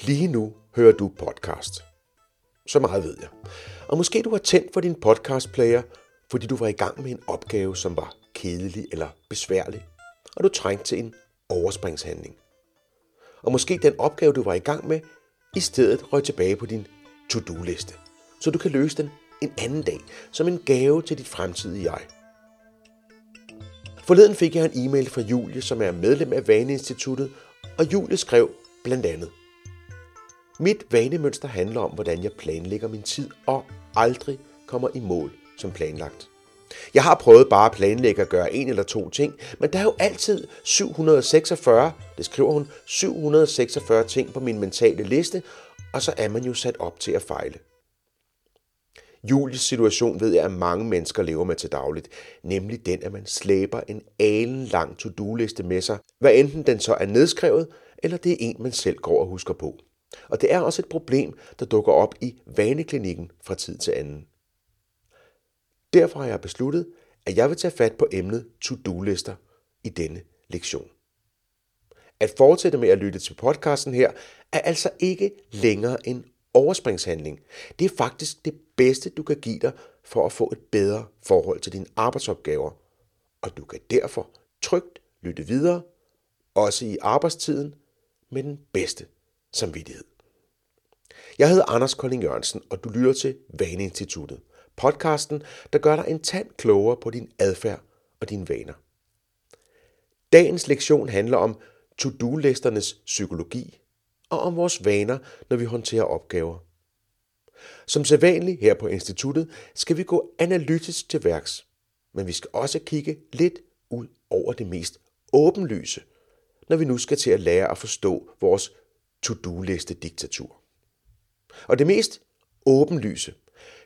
Lige nu hører du podcast. Så meget ved jeg. Og måske du har tændt for din podcastplayer, fordi du var i gang med en opgave, som var kedelig eller besværlig, og du trængte til en overspringshandling. Og måske den opgave, du var i gang med, i stedet røg tilbage på din to-do-liste, så du kan løse den en anden dag som en gave til dit fremtidige jeg. Forleden fik jeg en e-mail fra Julie, som er medlem af Vaneinstituttet, og Julie skrev blandt andet, mit vanemønster handler om, hvordan jeg planlægger min tid og aldrig kommer i mål som planlagt. Jeg har prøvet bare at planlægge at gøre en eller to ting, men der er jo altid 746, det skriver hun, 746 ting på min mentale liste, og så er man jo sat op til at fejle. Julies situation ved jeg, at mange mennesker lever med til dagligt, nemlig den, at man slæber en alen lang to-do-liste med sig, hvad enten den så er nedskrevet, eller det er en, man selv går og husker på. Og det er også et problem, der dukker op i vaneklinikken fra tid til anden. Derfor har jeg besluttet, at jeg vil tage fat på emnet to-do-lister i denne lektion. At fortsætte med at lytte til podcasten her, er altså ikke længere en overspringshandling. Det er faktisk det bedste, du kan give dig for at få et bedre forhold til dine arbejdsopgaver. Og du kan derfor trygt lytte videre, også i arbejdstiden, med den bedste samvittighed. Jeg hedder Anders Kolding Jørgensen, og du lytter til Vaneinstituttet. Podcasten, der gør dig en tand klogere på din adfærd og dine vaner. Dagens lektion handler om to-do-listernes psykologi og om vores vaner, når vi håndterer opgaver. Som sædvanligt her på instituttet skal vi gå analytisk til værks, men vi skal også kigge lidt ud over det mest åbenlyse, når vi nu skal til at lære at forstå vores to-do-liste diktatur. Og det mest åbenlyse,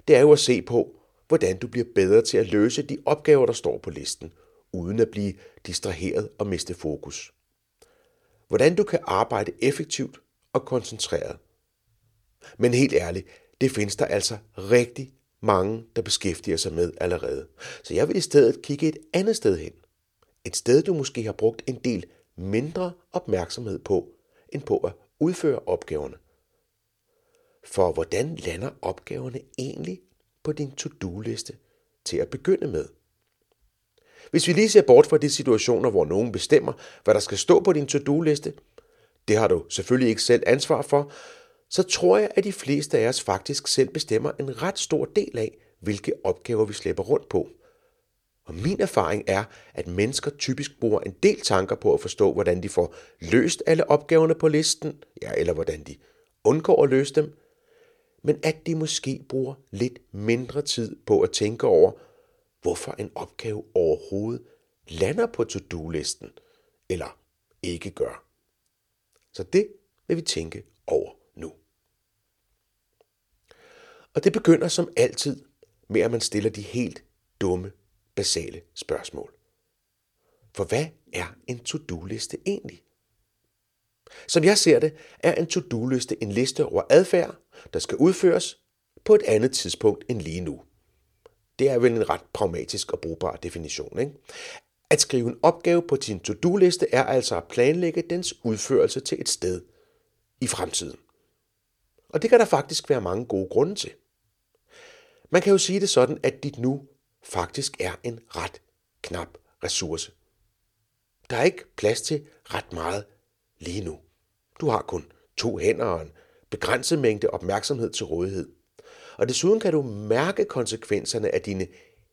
det er jo at se på, hvordan du bliver bedre til at løse de opgaver, der står på listen, uden at blive distraheret og miste fokus. Hvordan du kan arbejde effektivt og koncentreret. Men helt ærligt, det findes der altså rigtig mange, der beskæftiger sig med allerede. Så jeg vil i stedet kigge et andet sted hen. Et sted, du måske har brugt en del mindre opmærksomhed på, end på at udføre opgaverne. For hvordan lander opgaverne egentlig på din to-do-liste til at begynde med? Hvis vi lige ser bort fra de situationer, hvor nogen bestemmer, hvad der skal stå på din to-do-liste, det har du selvfølgelig ikke selv ansvar for, så tror jeg, at de fleste af os faktisk selv bestemmer en ret stor del af, hvilke opgaver vi slæber rundt på. Og min erfaring er, at mennesker typisk bruger en del tanker på at forstå, hvordan de får løst alle opgaverne på listen, ja, eller hvordan de undgår at løse dem, men at de måske bruger lidt mindre tid på at tænke over, hvorfor en opgave overhovedet lander på to-do-listen, eller ikke gør. Så det vil vi tænke over nu. Og det begynder som altid med, at man stiller de helt dumme, basale spørgsmål. For hvad er en to-do-liste egentlig? Som jeg ser det, er en to-do-liste en liste over adfærd, der skal udføres på et andet tidspunkt end lige nu. Det er vel en ret pragmatisk og brugbar definition. Ikke? At skrive en opgave på din to-do-liste er altså at planlægge dens udførelse til et sted i fremtiden. Og det kan der faktisk være mange gode grunde til. Man kan jo sige det sådan, at dit nu faktisk er en ret knap ressource. Der er ikke plads til ret meget lige nu. Du har kun to hænder og en begrænset mængde opmærksomhed til rådighed. Og desuden kan du mærke konsekvenserne af dine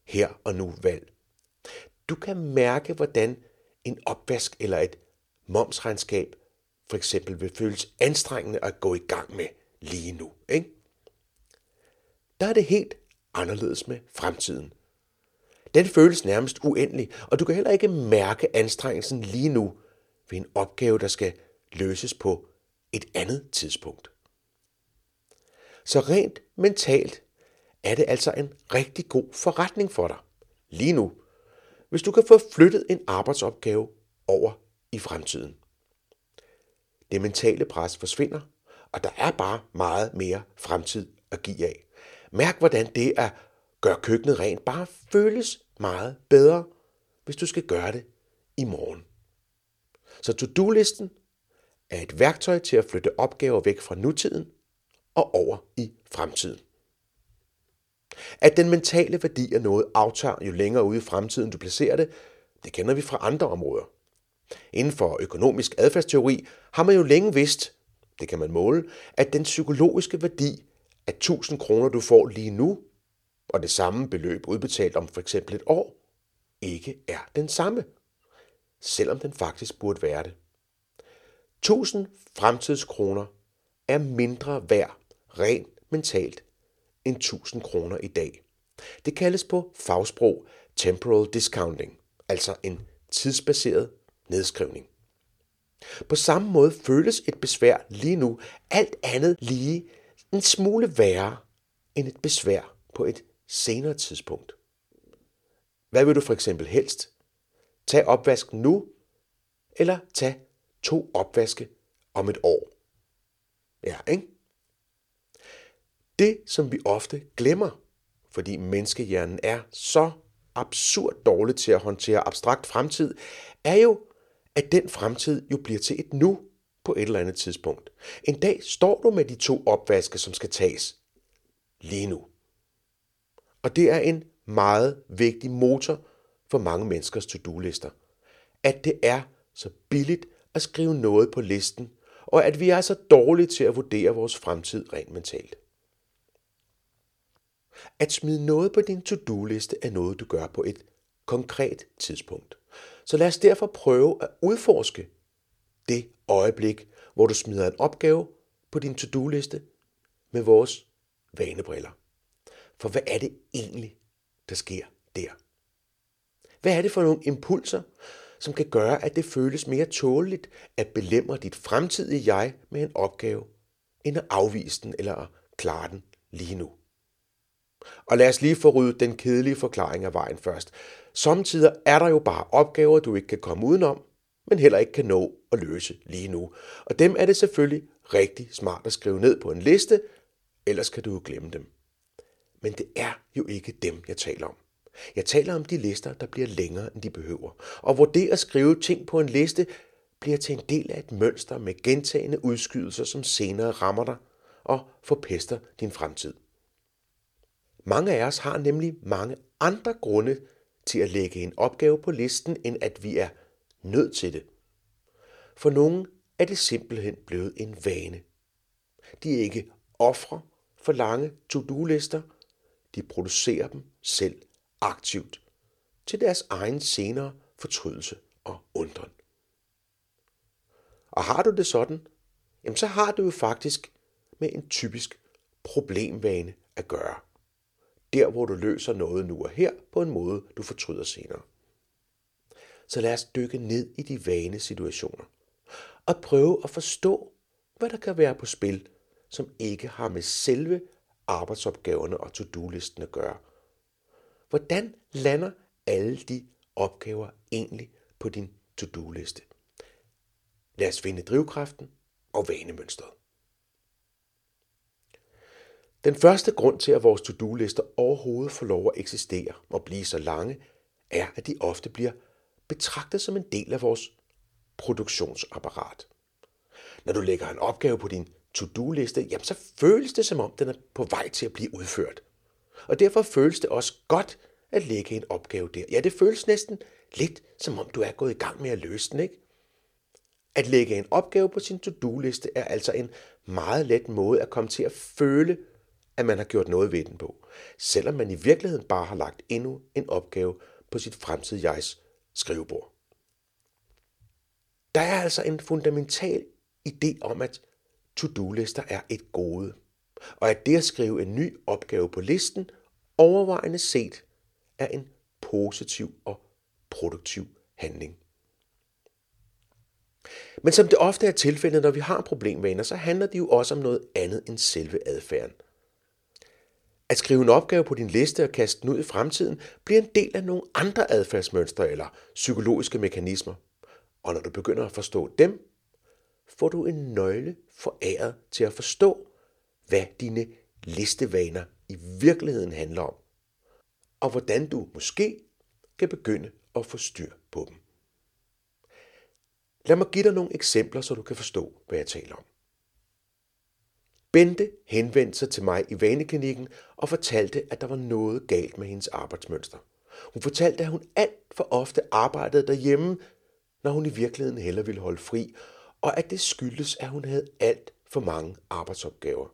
her og nu valg. Du kan mærke, hvordan en opvask eller et momsregnskab for eksempel vil føles anstrengende at gå i gang med lige nu. Ikke? Der er det helt anderledes med fremtiden. Den føles nærmest uendelig, og du kan heller ikke mærke anstrengelsen lige nu ved en opgave, der skal løses på et andet tidspunkt. Så rent mentalt er det altså en rigtig god forretning for dig lige nu, hvis du kan få flyttet en arbejdsopgave over i fremtiden. Det mentale pres forsvinder, og der er bare meget mere fremtid at give af. Mærk, hvordan det at gør køkkenet rent bare føles meget bedre, hvis du skal gøre det i morgen. Så to-do-listen er et værktøj til at flytte opgaver væk fra nutiden og over i fremtiden. At den mentale værdi af noget aftager jo længere ude i fremtiden du placerer det, det kender vi fra andre områder. Inden for økonomisk adfærdsteori har man jo længe vidst, det kan man måle, at den psykologiske værdi af 1000 kroner, du får lige nu, og det samme beløb udbetalt om for eksempel et år, ikke er den samme, selvom den faktisk burde være det. 1000 fremtidskroner er mindre værd rent mentalt end 1000 kroner i dag. Det kaldes på fagsprog temporal discounting, altså en tidsbaseret nedskrivning. På samme måde føles et besvær lige nu alt andet lige en smule værre end et besvær på et senere tidspunkt. Hvad vil du for eksempel helst? Tag opvask nu, eller tag to opvaske om et år? Ja, ikke? Det, som vi ofte glemmer, fordi menneskehjernen er så absurd dårlig til at håndtere abstrakt fremtid, er jo, at den fremtid jo bliver til et nu på et eller andet tidspunkt. En dag står du med de to opvaske, som skal tages lige nu. Og det er en meget vigtig motor for mange menneskers to-do-lister. At det er så billigt at skrive noget på listen, og at vi er så dårlige til at vurdere vores fremtid rent mentalt. At smide noget på din to-do-liste er noget, du gør på et konkret tidspunkt. Så lad os derfor prøve at udforske det øjeblik, hvor du smider en opgave på din to-do-liste med vores vanebriller. For hvad er det egentlig, der sker der? Hvad er det for nogle impulser, som kan gøre, at det føles mere tåleligt at belemre dit fremtidige jeg med en opgave, end at afvise den eller at klare den lige nu? Og lad os lige få ryddet den kedelige forklaring af vejen først. Samtidig er der jo bare opgaver, du ikke kan komme udenom, men heller ikke kan nå at løse lige nu. Og dem er det selvfølgelig rigtig smart at skrive ned på en liste, ellers kan du jo glemme dem. Men det er jo ikke dem, jeg taler om. Jeg taler om de lister, der bliver længere, end de behøver, og hvor det at skrive ting på en liste bliver til en del af et mønster med gentagende udskydelser, som senere rammer dig og forpester din fremtid. Mange af os har nemlig mange andre grunde til at lægge en opgave på listen, end at vi er nødt til det. For nogen er det simpelthen blevet en vane. De er ikke ofre for lange to-do-lister. De producerer dem selv aktivt til deres egen senere fortrydelse og undren. Og har du det sådan, jamen så har du jo faktisk med en typisk problemvane at gøre der hvor du løser noget nu og her på en måde, du fortryder senere. Så lad os dykke ned i de vane situationer og prøve at forstå, hvad der kan være på spil, som ikke har med selve arbejdsopgaverne og to-do-listen at gøre. Hvordan lander alle de opgaver egentlig på din to-do-liste? Lad os finde drivkraften og vanemønstret. Den første grund til, at vores to-do-lister overhovedet får lov at eksistere og blive så lange, er, at de ofte bliver betragtet som en del af vores produktionsapparat. Når du lægger en opgave på din to-do-liste, jamen så føles det som om, den er på vej til at blive udført. Og derfor føles det også godt at lægge en opgave der. Ja, det føles næsten lidt som om, du er gået i gang med at løse den, ikke? At lægge en opgave på sin to-do-liste er altså en meget let måde at komme til at føle at man har gjort noget ved den på, selvom man i virkeligheden bare har lagt endnu en opgave på sit fremtidige jegs skrivebord. Der er altså en fundamental idé om, at to-do-lister er et gode, og at det at skrive en ny opgave på listen overvejende set er en positiv og produktiv handling. Men som det ofte er tilfældet, når vi har problemvaner, så handler det jo også om noget andet end selve adfærden – at skrive en opgave på din liste og kaste den ud i fremtiden bliver en del af nogle andre adfærdsmønstre eller psykologiske mekanismer. Og når du begynder at forstå dem, får du en nøgle foræret til at forstå, hvad dine listevaner i virkeligheden handler om, og hvordan du måske kan begynde at få styr på dem. Lad mig give dig nogle eksempler, så du kan forstå, hvad jeg taler om. Bente henvendte sig til mig i vaneklinikken og fortalte, at der var noget galt med hendes arbejdsmønster. Hun fortalte, at hun alt for ofte arbejdede derhjemme, når hun i virkeligheden hellere ville holde fri, og at det skyldes, at hun havde alt for mange arbejdsopgaver.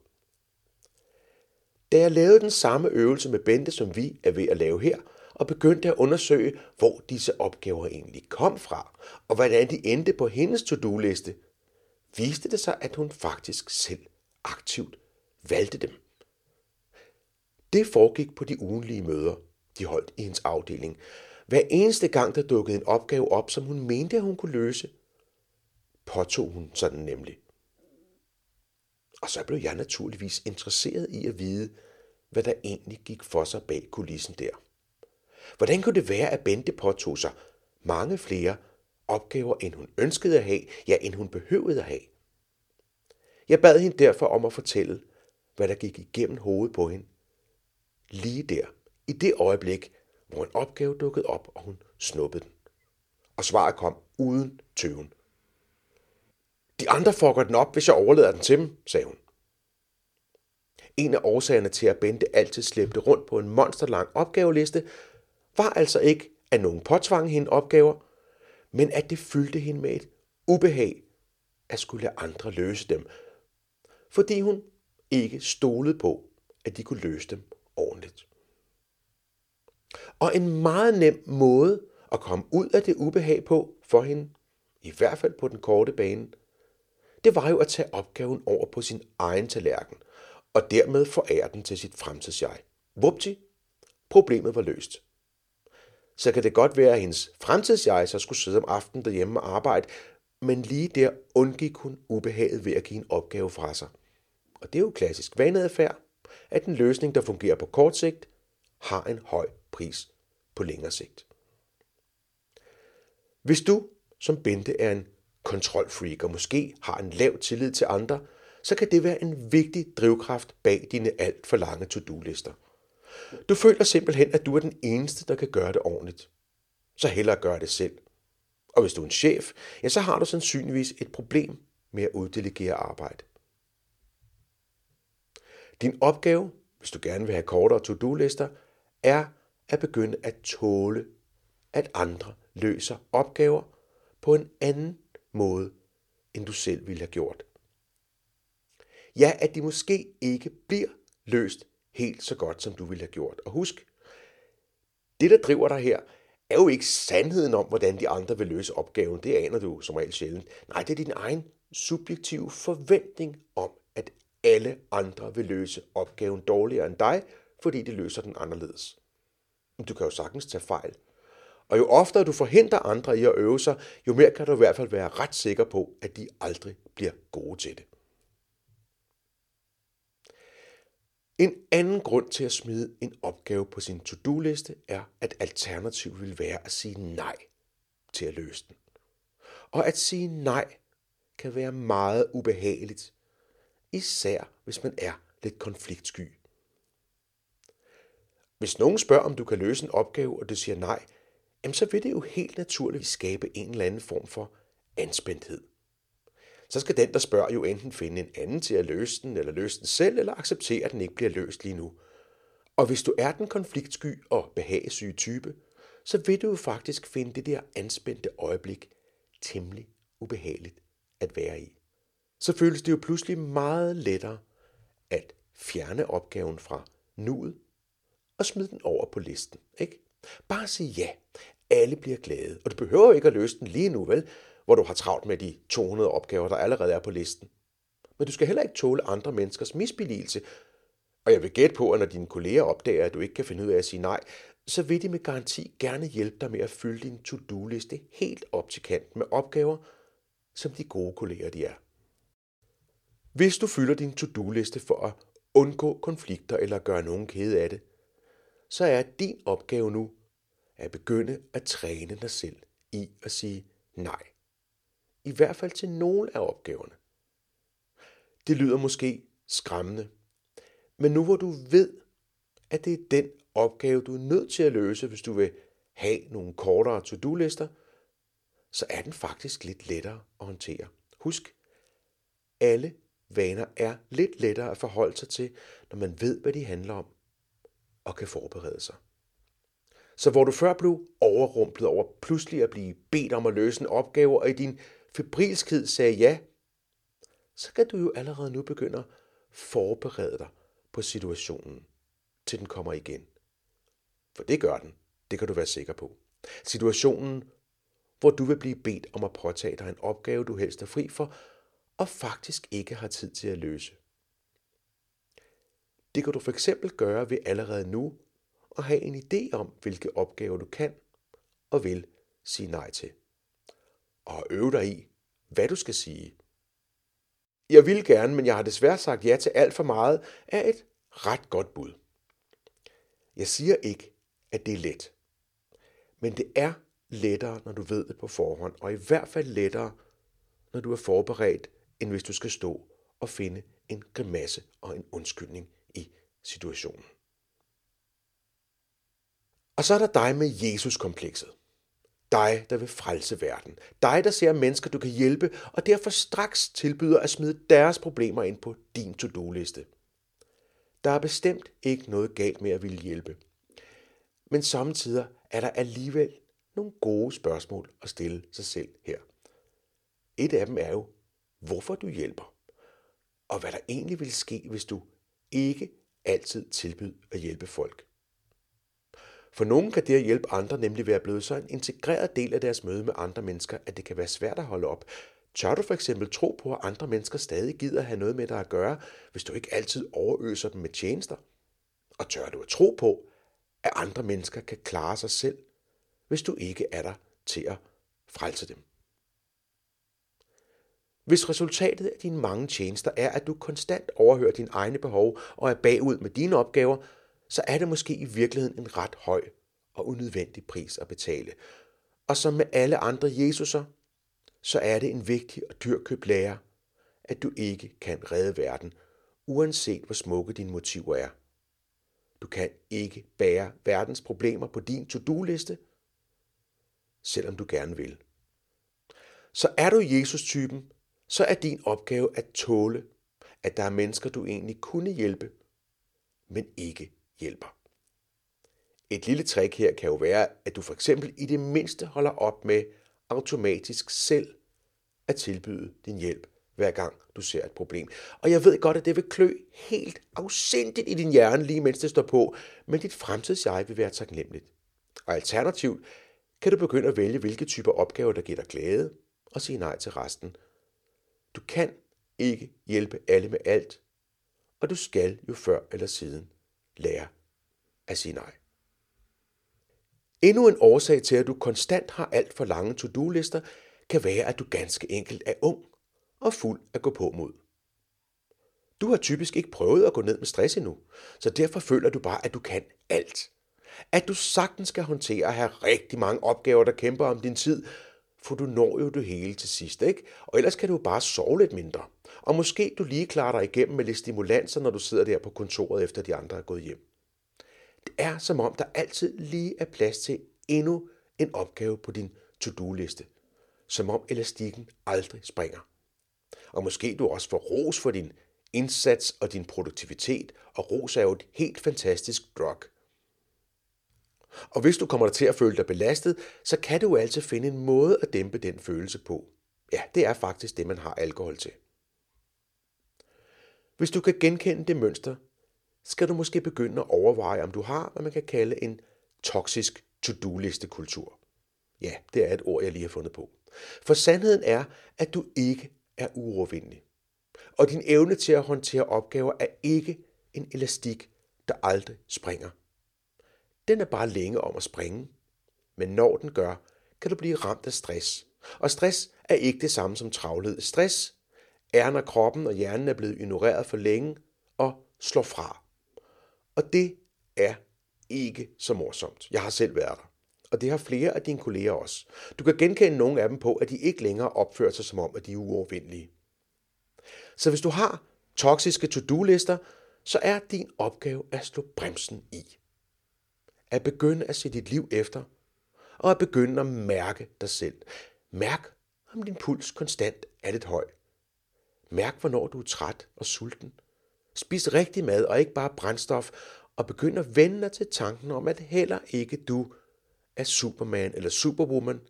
Da jeg lavede den samme øvelse med Bente, som vi er ved at lave her, og begyndte at undersøge, hvor disse opgaver egentlig kom fra, og hvordan de endte på hendes to-do-liste, viste det sig, at hun faktisk selv aktivt valgte dem. Det foregik på de ugenlige møder, de holdt i hendes afdeling. Hver eneste gang, der dukkede en opgave op, som hun mente, at hun kunne løse, påtog hun sådan nemlig. Og så blev jeg naturligvis interesseret i at vide, hvad der egentlig gik for sig bag kulissen der. Hvordan kunne det være, at Bente påtog sig mange flere opgaver, end hun ønskede at have, ja, end hun behøvede at have? Jeg bad hende derfor om at fortælle, hvad der gik igennem hovedet på hende. Lige der, i det øjeblik, hvor en opgave dukkede op, og hun snuppede den. Og svaret kom uden tøven. De andre fucker den op, hvis jeg overlader den til dem, sagde hun. En af årsagerne til, at Bente altid slæbte rundt på en monsterlang opgaveliste, var altså ikke, at nogen påtvang hende opgaver, men at det fyldte hende med et ubehag at skulle lade andre løse dem, fordi hun ikke stolede på, at de kunne løse dem ordentligt. Og en meget nem måde at komme ud af det ubehag på for hende, i hvert fald på den korte bane, det var jo at tage opgaven over på sin egen tallerken, og dermed forære den til sit fremtidsjeg. Vupti, problemet var løst. Så kan det godt være, at hendes fremtidsjeg så skulle sidde om aftenen derhjemme og arbejde, men lige der undgik hun ubehaget ved at give en opgave fra sig. Og det er jo klassisk vaneadfærd, at en løsning, der fungerer på kort sigt, har en høj pris på længere sigt. Hvis du som Bente er en kontrolfreak og måske har en lav tillid til andre, så kan det være en vigtig drivkraft bag dine alt for lange to-do-lister. Du føler simpelthen, at du er den eneste, der kan gøre det ordentligt. Så hellere gør det selv. Og hvis du er en chef, ja, så har du sandsynligvis et problem med at uddelegere arbejde. Din opgave, hvis du gerne vil have kortere to-do-lister, er at begynde at tåle, at andre løser opgaver på en anden måde, end du selv ville have gjort. Ja, at de måske ikke bliver løst helt så godt, som du ville have gjort. Og husk, det der driver dig her, er jo ikke sandheden om, hvordan de andre vil løse opgaven. Det aner du som regel sjældent. Nej, det er din egen subjektive forventning om, at alle andre vil løse opgaven dårligere end dig, fordi de løser den anderledes. Men du kan jo sagtens tage fejl. Og jo oftere du forhindrer andre i at øve sig, jo mere kan du i hvert fald være ret sikker på, at de aldrig bliver gode til det. En anden grund til at smide en opgave på sin to-do-liste er, at alternativet vil være at sige nej til at løse den. Og at sige nej kan være meget ubehageligt, især hvis man er lidt konfliktsky. Hvis nogen spørger, om du kan løse en opgave, og du siger nej, jamen så vil det jo helt naturligt skabe en eller anden form for anspændthed. Så skal den, der spørger, jo enten finde en anden til at løse den, eller løse den selv, eller acceptere, at den ikke bliver løst lige nu. Og hvis du er den konfliktsky og behagesyge type, så vil du jo faktisk finde det der anspændte øjeblik temmelig ubehageligt at være i. Så føles det jo pludselig meget lettere at fjerne opgaven fra nuet og smide den over på listen. Ikke? Bare sig ja. Alle bliver glade. Og du behøver ikke at løse den lige nu, vel? Hvor du har travlt med de 200 opgaver, der allerede er på listen. Men du skal heller ikke tåle andre menneskers misbilligelse. Og jeg vil gætte på, at når dine kolleger opdager, at du ikke kan finde ud af at sige nej, så vil de med garanti gerne hjælpe dig med at fylde din to-do-liste helt op til kanten med opgaver, som de gode kolleger de er. Hvis du fylder din to-do-liste for at undgå konflikter eller gøre nogen kede af det, så er din opgave nu at begynde at træne dig selv i at sige nej. I hvert fald til nogle af opgaverne. Det lyder måske skræmmende, men nu hvor du ved, at det er den opgave, du er nødt til at løse, hvis du vil have nogle kortere to-do-lister, så er den faktisk lidt lettere at håndtere. Husk, alle vaner er lidt lettere at forholde sig til, når man ved, hvad de handler om og kan forberede sig. Så hvor du før blev overrumplet over pludselig at blive bedt om at løse en opgave, og i din febrilskhed sagde ja, så kan du jo allerede nu begynde at forberede dig på situationen, til den kommer igen. For det gør den, det kan du være sikker på. Situationen, hvor du vil blive bedt om at påtage dig en opgave, du helst er fri for, og faktisk ikke har tid til at løse. Det kan du for eksempel gøre ved allerede nu og have en idé om, hvilke opgaver du kan og vil sige nej til. Og øve dig i, hvad du skal sige. Jeg vil gerne, men jeg har desværre sagt ja til alt for meget, er et ret godt bud. Jeg siger ikke, at det er let. Men det er lettere, når du ved det på forhånd, og i hvert fald lettere, når du er forberedt, end hvis du skal stå og finde en grimasse og en undskyldning i situationen. Og så er der dig med Jesus-komplekset. Dig, der vil frelse verden. Dig, der ser mennesker, du kan hjælpe, og derfor straks tilbyder at smide deres problemer ind på din to-do-liste. Der er bestemt ikke noget galt med at ville hjælpe. Men samtidig er der alligevel nogle gode spørgsmål at stille sig selv her. Et af dem er jo, hvorfor du hjælper, og hvad der egentlig vil ske, hvis du ikke altid tilbyder at hjælpe folk. For nogen kan det at hjælpe andre nemlig være blevet så en integreret del af deres møde med andre mennesker, at det kan være svært at holde op. Tør du for eksempel tro på, at andre mennesker stadig gider have noget med dig at gøre, hvis du ikke altid overøser dem med tjenester? Og tør du at tro på, at andre mennesker kan klare sig selv, hvis du ikke er der til at frelse dem? Hvis resultatet af dine mange tjenester er, at du konstant overhører dine egne behov og er bagud med dine opgaver, så er det måske i virkeligheden en ret høj og unødvendig pris at betale. Og som med alle andre Jesuser, så er det en vigtig og dyrkøbt lære, at du ikke kan redde verden, uanset hvor smukke dine motiver er. Du kan ikke bære verdens problemer på din to-do-liste, selvom du gerne vil. Så er du Jesus-typen, så er din opgave at tåle, at der er mennesker, du egentlig kunne hjælpe, men ikke hjælper. Et lille trick her kan jo være, at du for eksempel i det mindste holder op med automatisk selv at tilbyde din hjælp, hver gang du ser et problem. Og jeg ved godt, at det vil klø helt afsindigt i din hjerne, lige mens det står på, men dit fremtidsjeg vil være taknemmeligt. Og alternativt kan du begynde at vælge, hvilke typer opgaver, der giver dig glæde, og sige nej til resten. Du kan ikke hjælpe alle med alt, og du skal jo før eller siden lære at sige nej. Endnu en årsag til, at du konstant har alt for lange to-do-lister, kan være, at du ganske enkelt er ung og fuld at gå på mod. Du har typisk ikke prøvet at gå ned med stress endnu, så derfor føler du bare, at du kan alt. At du sagtens skal håndtere at have rigtig mange opgaver, der kæmper om din tid, for du når jo det hele til sidst, ikke? Og ellers kan du bare sove lidt mindre. Og måske du lige klarer dig igennem med lidt stimulanser, når du sidder der på kontoret, efter de andre er gået hjem. Det er som om, der altid lige er plads til endnu en opgave på din to-do-liste. Som om elastikken aldrig springer. Og måske du også får ros for din indsats og din produktivitet, og ros er jo et helt fantastisk drug. Og hvis du kommer til at føle dig belastet, så kan du altid finde en måde at dæmpe den følelse på. Ja, det er faktisk det, man har alkohol til. Hvis du kan genkende det mønster, skal du måske begynde at overveje, om du har, hvad man kan kalde en toksisk to-do-liste kultur. Ja, det er et ord, jeg lige har fundet på. For sandheden er, at du ikke er uovervindelig. Og din evne til at håndtere opgaver er ikke en elastik, der aldrig springer. Den er bare længe om at springe. Men når den gør, kan du blive ramt af stress. Og stress er ikke det samme som travlhed. Stress er, når kroppen og hjernen er blevet ignoreret for længe og slår fra. Og det er ikke så morsomt. Jeg har selv været der. Og det har flere af dine kolleger også. Du kan genkende nogle af dem på, at de ikke længere opfører sig som om, at de er uovervindelige. Så hvis du har toksiske to-do-lister, så er din opgave at slå bremsen i. At begynde at se dit liv efter, og at begynde at mærke dig selv. Mærk, om din puls konstant er lidt høj. Mærk, hvornår du er træt og sulten. Spis rigtig mad og ikke bare brændstof, og begynd at vende dig til tanken om, at heller ikke du er Superman eller Superwoman,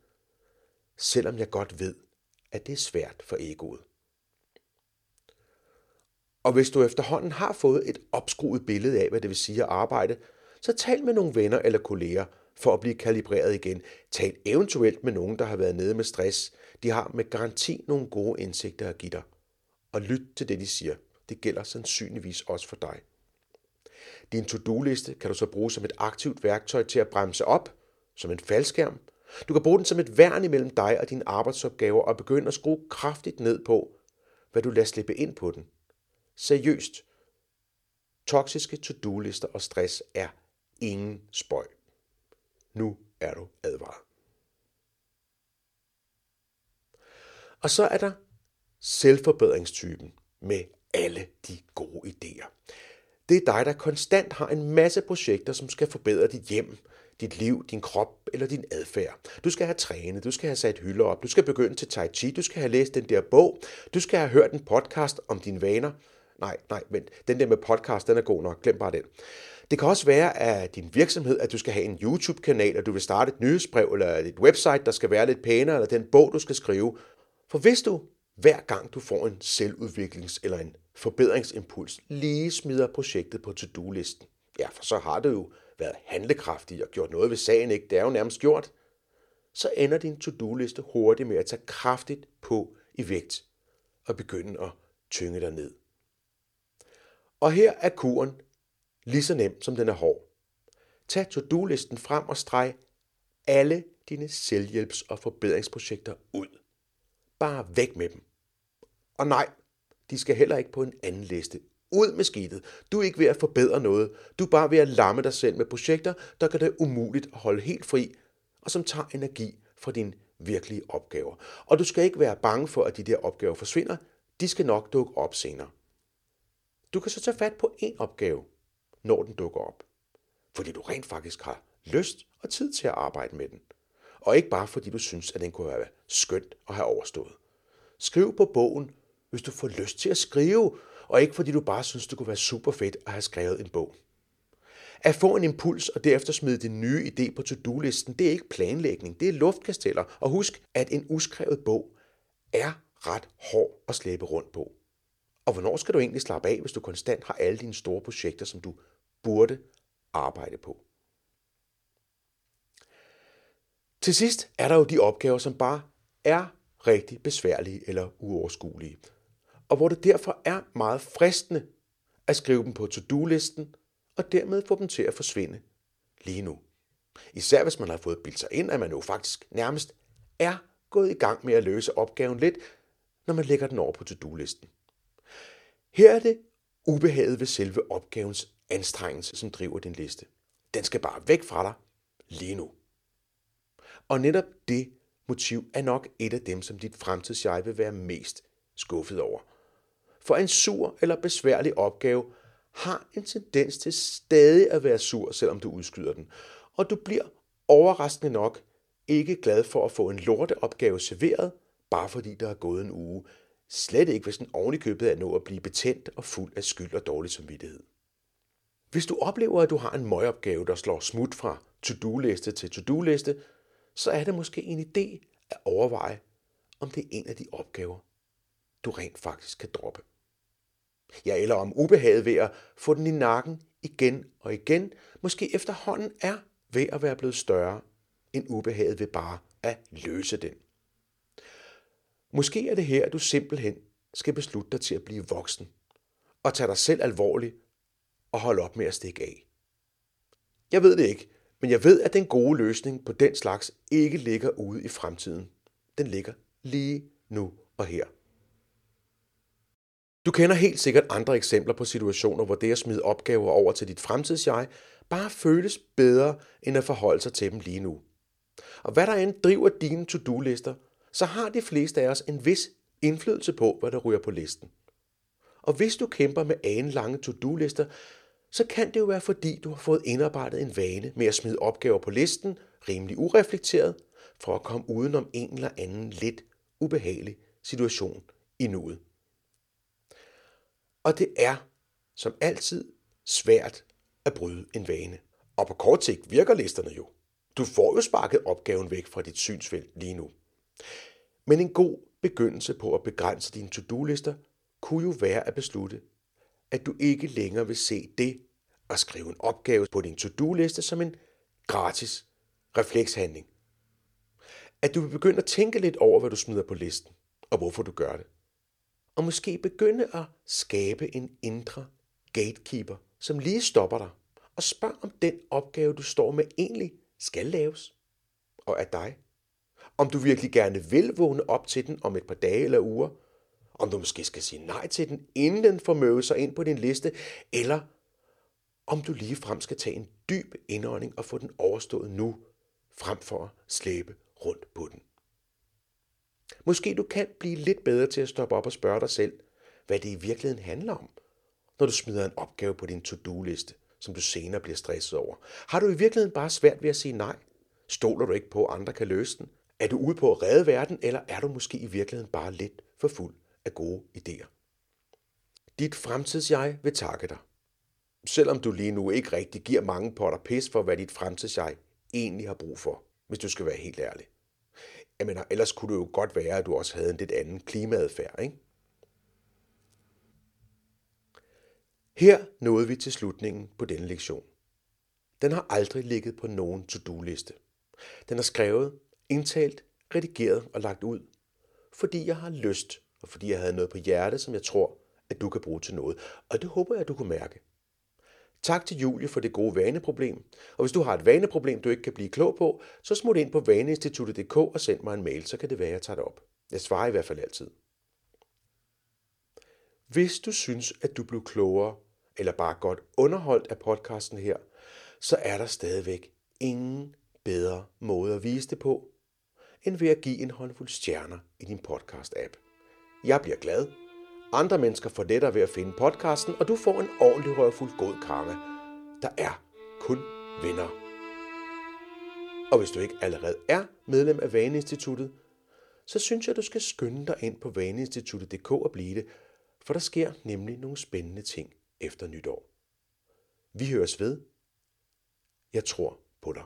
selvom jeg godt ved, at det er svært for egoet. Og hvis du efterhånden har fået et opskruet billede af, hvad det vil sige at arbejde, så tal med nogle venner eller kolleger for at blive kalibreret igen. Tal eventuelt med nogen, der har været nede med stress. De har med garanti nogle gode indsigter at give dig. Og lyt til det, de siger. Det gælder sandsynligvis også for dig. Din to-do-liste kan du så bruge som et aktivt værktøj til at bremse op, som en faldskærm. Du kan bruge den som et værn imellem dig og dine arbejdsopgaver og begynde at skrue kraftigt ned på, hvad du lader slippe ind på den. Seriøst. Toksiske to-do-lister og stress er ingen spøj. Nu er du advaret. Og så er der selvforbedringstypen med alle de gode idéer. Det er dig, der konstant har en masse projekter, som skal forbedre dit hjem, dit liv, din krop eller din adfærd. Du skal have trænet, du skal have sat hylder op, du skal begynde til Tai Chi, du skal have læst den der bog, du skal have hørt en podcast om dine vaner. Nej, nej, vent. Den der med podcast, den er god nok. Glem bare den. Det kan også være at din virksomhed, at du skal have en YouTube-kanal, at du vil starte et nyhedsbrev eller et website, der skal være lidt pænere, eller den bog, du skal skrive. For hvis du hver gang du får en selvudviklings- eller en forbedringsimpuls, lige smider projektet på to-do-listen, ja, for så har du jo været handlekraftig og gjort noget ved sagen, ikke? Det er jo nærmest gjort. Så ender din to-do-liste hurtigt med at tage kraftigt på i vægt og begynde at tynge dig ned. Og her er kuren lige så nem som den er hård. Tag to-do-listen frem og streg alle dine selvhjælps- og forbedringsprojekter ud. Bare væk med dem. Og nej, de skal heller ikke på en anden liste. Ud med skidtet. Du er ikke ved at forbedre noget. Du er bare ved at lamme dig selv med projekter, der gør det umuligt at holde helt fri, og som tager energi fra dine virkelige opgaver. Og du skal ikke være bange for, at de der opgaver forsvinder. De skal nok dukke op senere. Du kan så tage fat på en opgave, når den dukker op. Fordi du rent faktisk har lyst og tid til at arbejde med den. Og ikke bare fordi du synes, at den kunne være skønt at have overstået. Skriv på bogen, hvis du får lyst til at skrive, og ikke fordi du bare synes, det kunne være super fedt at have skrevet en bog. At få en impuls og derefter smide din nye idé på to-do-listen, det er ikke planlægning, det er luftkasteller. Og husk, at en uskrevet bog er ret hård at slæbe rundt på. Og hvornår skal du egentlig slappe af, hvis du konstant har alle dine store projekter, som du burde arbejde på? Til sidst er der jo de opgaver, som bare er rigtig besværlige eller uoverskuelige, og hvor det derfor er meget fristende at skrive dem på to-do-listen og dermed få dem til at forsvinde lige nu. Især hvis man har fået bildt sig ind, at man jo faktisk nærmest er gået i gang med at løse opgaven lidt, når man lægger den over på to-do-listen. Her er det ubehaget ved selve opgavens anstrengelse, som driver din liste. Den skal bare væk fra dig lige nu. Og netop det motiv er nok et af dem, som dit fremtidsjeg vil være mest skuffet over. For en sur eller besværlig opgave har en tendens til stadig at være sur, selvom du udskyder den. Og du bliver overraskende nok ikke glad for at få en lorteopgave serveret, bare fordi der er gået en uge. Slet ikke, hvis den ovenikøbet er nået at blive betændt og fuld af skyld og dårlig samvittighed. Hvis du oplever, at du har en møgopgave, der slår smut fra to-do-liste til to-do-liste, så er det måske en idé at overveje, om det er en af de opgaver, du rent faktisk kan droppe. Ja, eller om ubehaget ved at få den i nakken igen og igen, måske efterhånden er ved at være blevet større, end ubehaget ved bare at løse den. Måske er det her, at du simpelthen skal beslutte dig til at blive voksen og tage dig selv alvorligt og holde op med at stikke af. Jeg ved det ikke, men jeg ved, at den gode løsning på den slags ikke ligger ude i fremtiden. Den ligger lige nu og her. Du kender helt sikkert andre eksempler på situationer, hvor det at smide opgaver over til dit fremtidsjeg bare føles bedre end at forholde sig til dem lige nu. Og hvad der end driver dine to-do-lister, så har de fleste af os en vis indflydelse på, hvad der ryger på listen. Og hvis du kæmper med anelange to-do-lister, så kan det jo være fordi, du har fået indarbejdet en vane med at smide opgaver på listen, rimelig ureflekteret, for at komme udenom en eller anden lidt ubehagelig situation i nuet. Og det er, som altid, svært at bryde en vane. Og på kort sigt virker listerne jo. Du får jo sparket opgaven væk fra dit synsfelt lige nu. Men en god begyndelse på at begrænse dine to-do-lister kunne jo være at beslutte, at du ikke længere vil se det at skrive en opgave på din to-do-liste som en gratis reflekshandling. At du vil begynde at tænke lidt over, hvad du smider på listen, og hvorfor du gør det. Og måske begynde at skabe en indre gatekeeper, som lige stopper dig og spørger, om den opgave, du står med, egentlig skal laves. Og af dig. Om du virkelig gerne vil vågne op til den om et par dage eller uger. Om du måske skal sige nej til den, inden den får sig ind på din liste. Eller om du lige frem skal tage en dyb indånding og få den overstået nu, frem for at slæbe rundt på den. Måske du kan blive lidt bedre til at stoppe op og spørge dig selv, hvad det i virkeligheden handler om, når du smider en opgave på din to-do-liste, som du senere bliver stresset over. Har du i virkeligheden bare svært ved at sige nej? Stoler du ikke på, at andre kan løse den? Er du ude på at redde verden, eller er du måske i virkeligheden bare lidt for fuld af gode idéer? Dit fremtidsjeg vil takke dig. Selvom du lige nu ikke rigtig giver mange potter pis for, hvad dit fremtidsjeg egentlig har brug for, hvis du skal være helt ærlig. Jeg mener, ellers kunne det jo godt være, at du også havde en lidt anden klimaadfærd, ikke? Her nåede vi til slutningen på denne lektion. Den har aldrig ligget på nogen to-do-liste. Den er skrevet, indtalt, redigeret og lagt ud, fordi jeg har lyst, og fordi jeg havde noget på hjerte, som jeg tror, at du kan bruge til noget. Og det håber jeg, at du kunne mærke. Tak til Julie for det gode vaneproblem. Og hvis du har et vaneproblem, du ikke kan blive klog på, så smut ind på vaneinstituttet.dk og send mig en mail, så kan det være, at jeg tager det op. Jeg svarer i hvert fald altid. Hvis du synes, at du blev klogere, eller bare godt underholdt af podcasten her, så er der stadigvæk ingen bedre måde at vise det på, end ved at give en håndfuld stjerner i din podcast-app. Jeg bliver glad, andre mennesker får lettere ved at finde podcasten, og du får en ordentlig rørfuld god karma. Der er kun vinder. Og hvis du ikke allerede er medlem af Vaneinstituttet, så synes jeg, du skal skynde dig ind på vaneinstituttet.dk og blive det, for der sker nemlig nogle spændende ting efter nytår. Vi høres ved. Jeg tror på dig.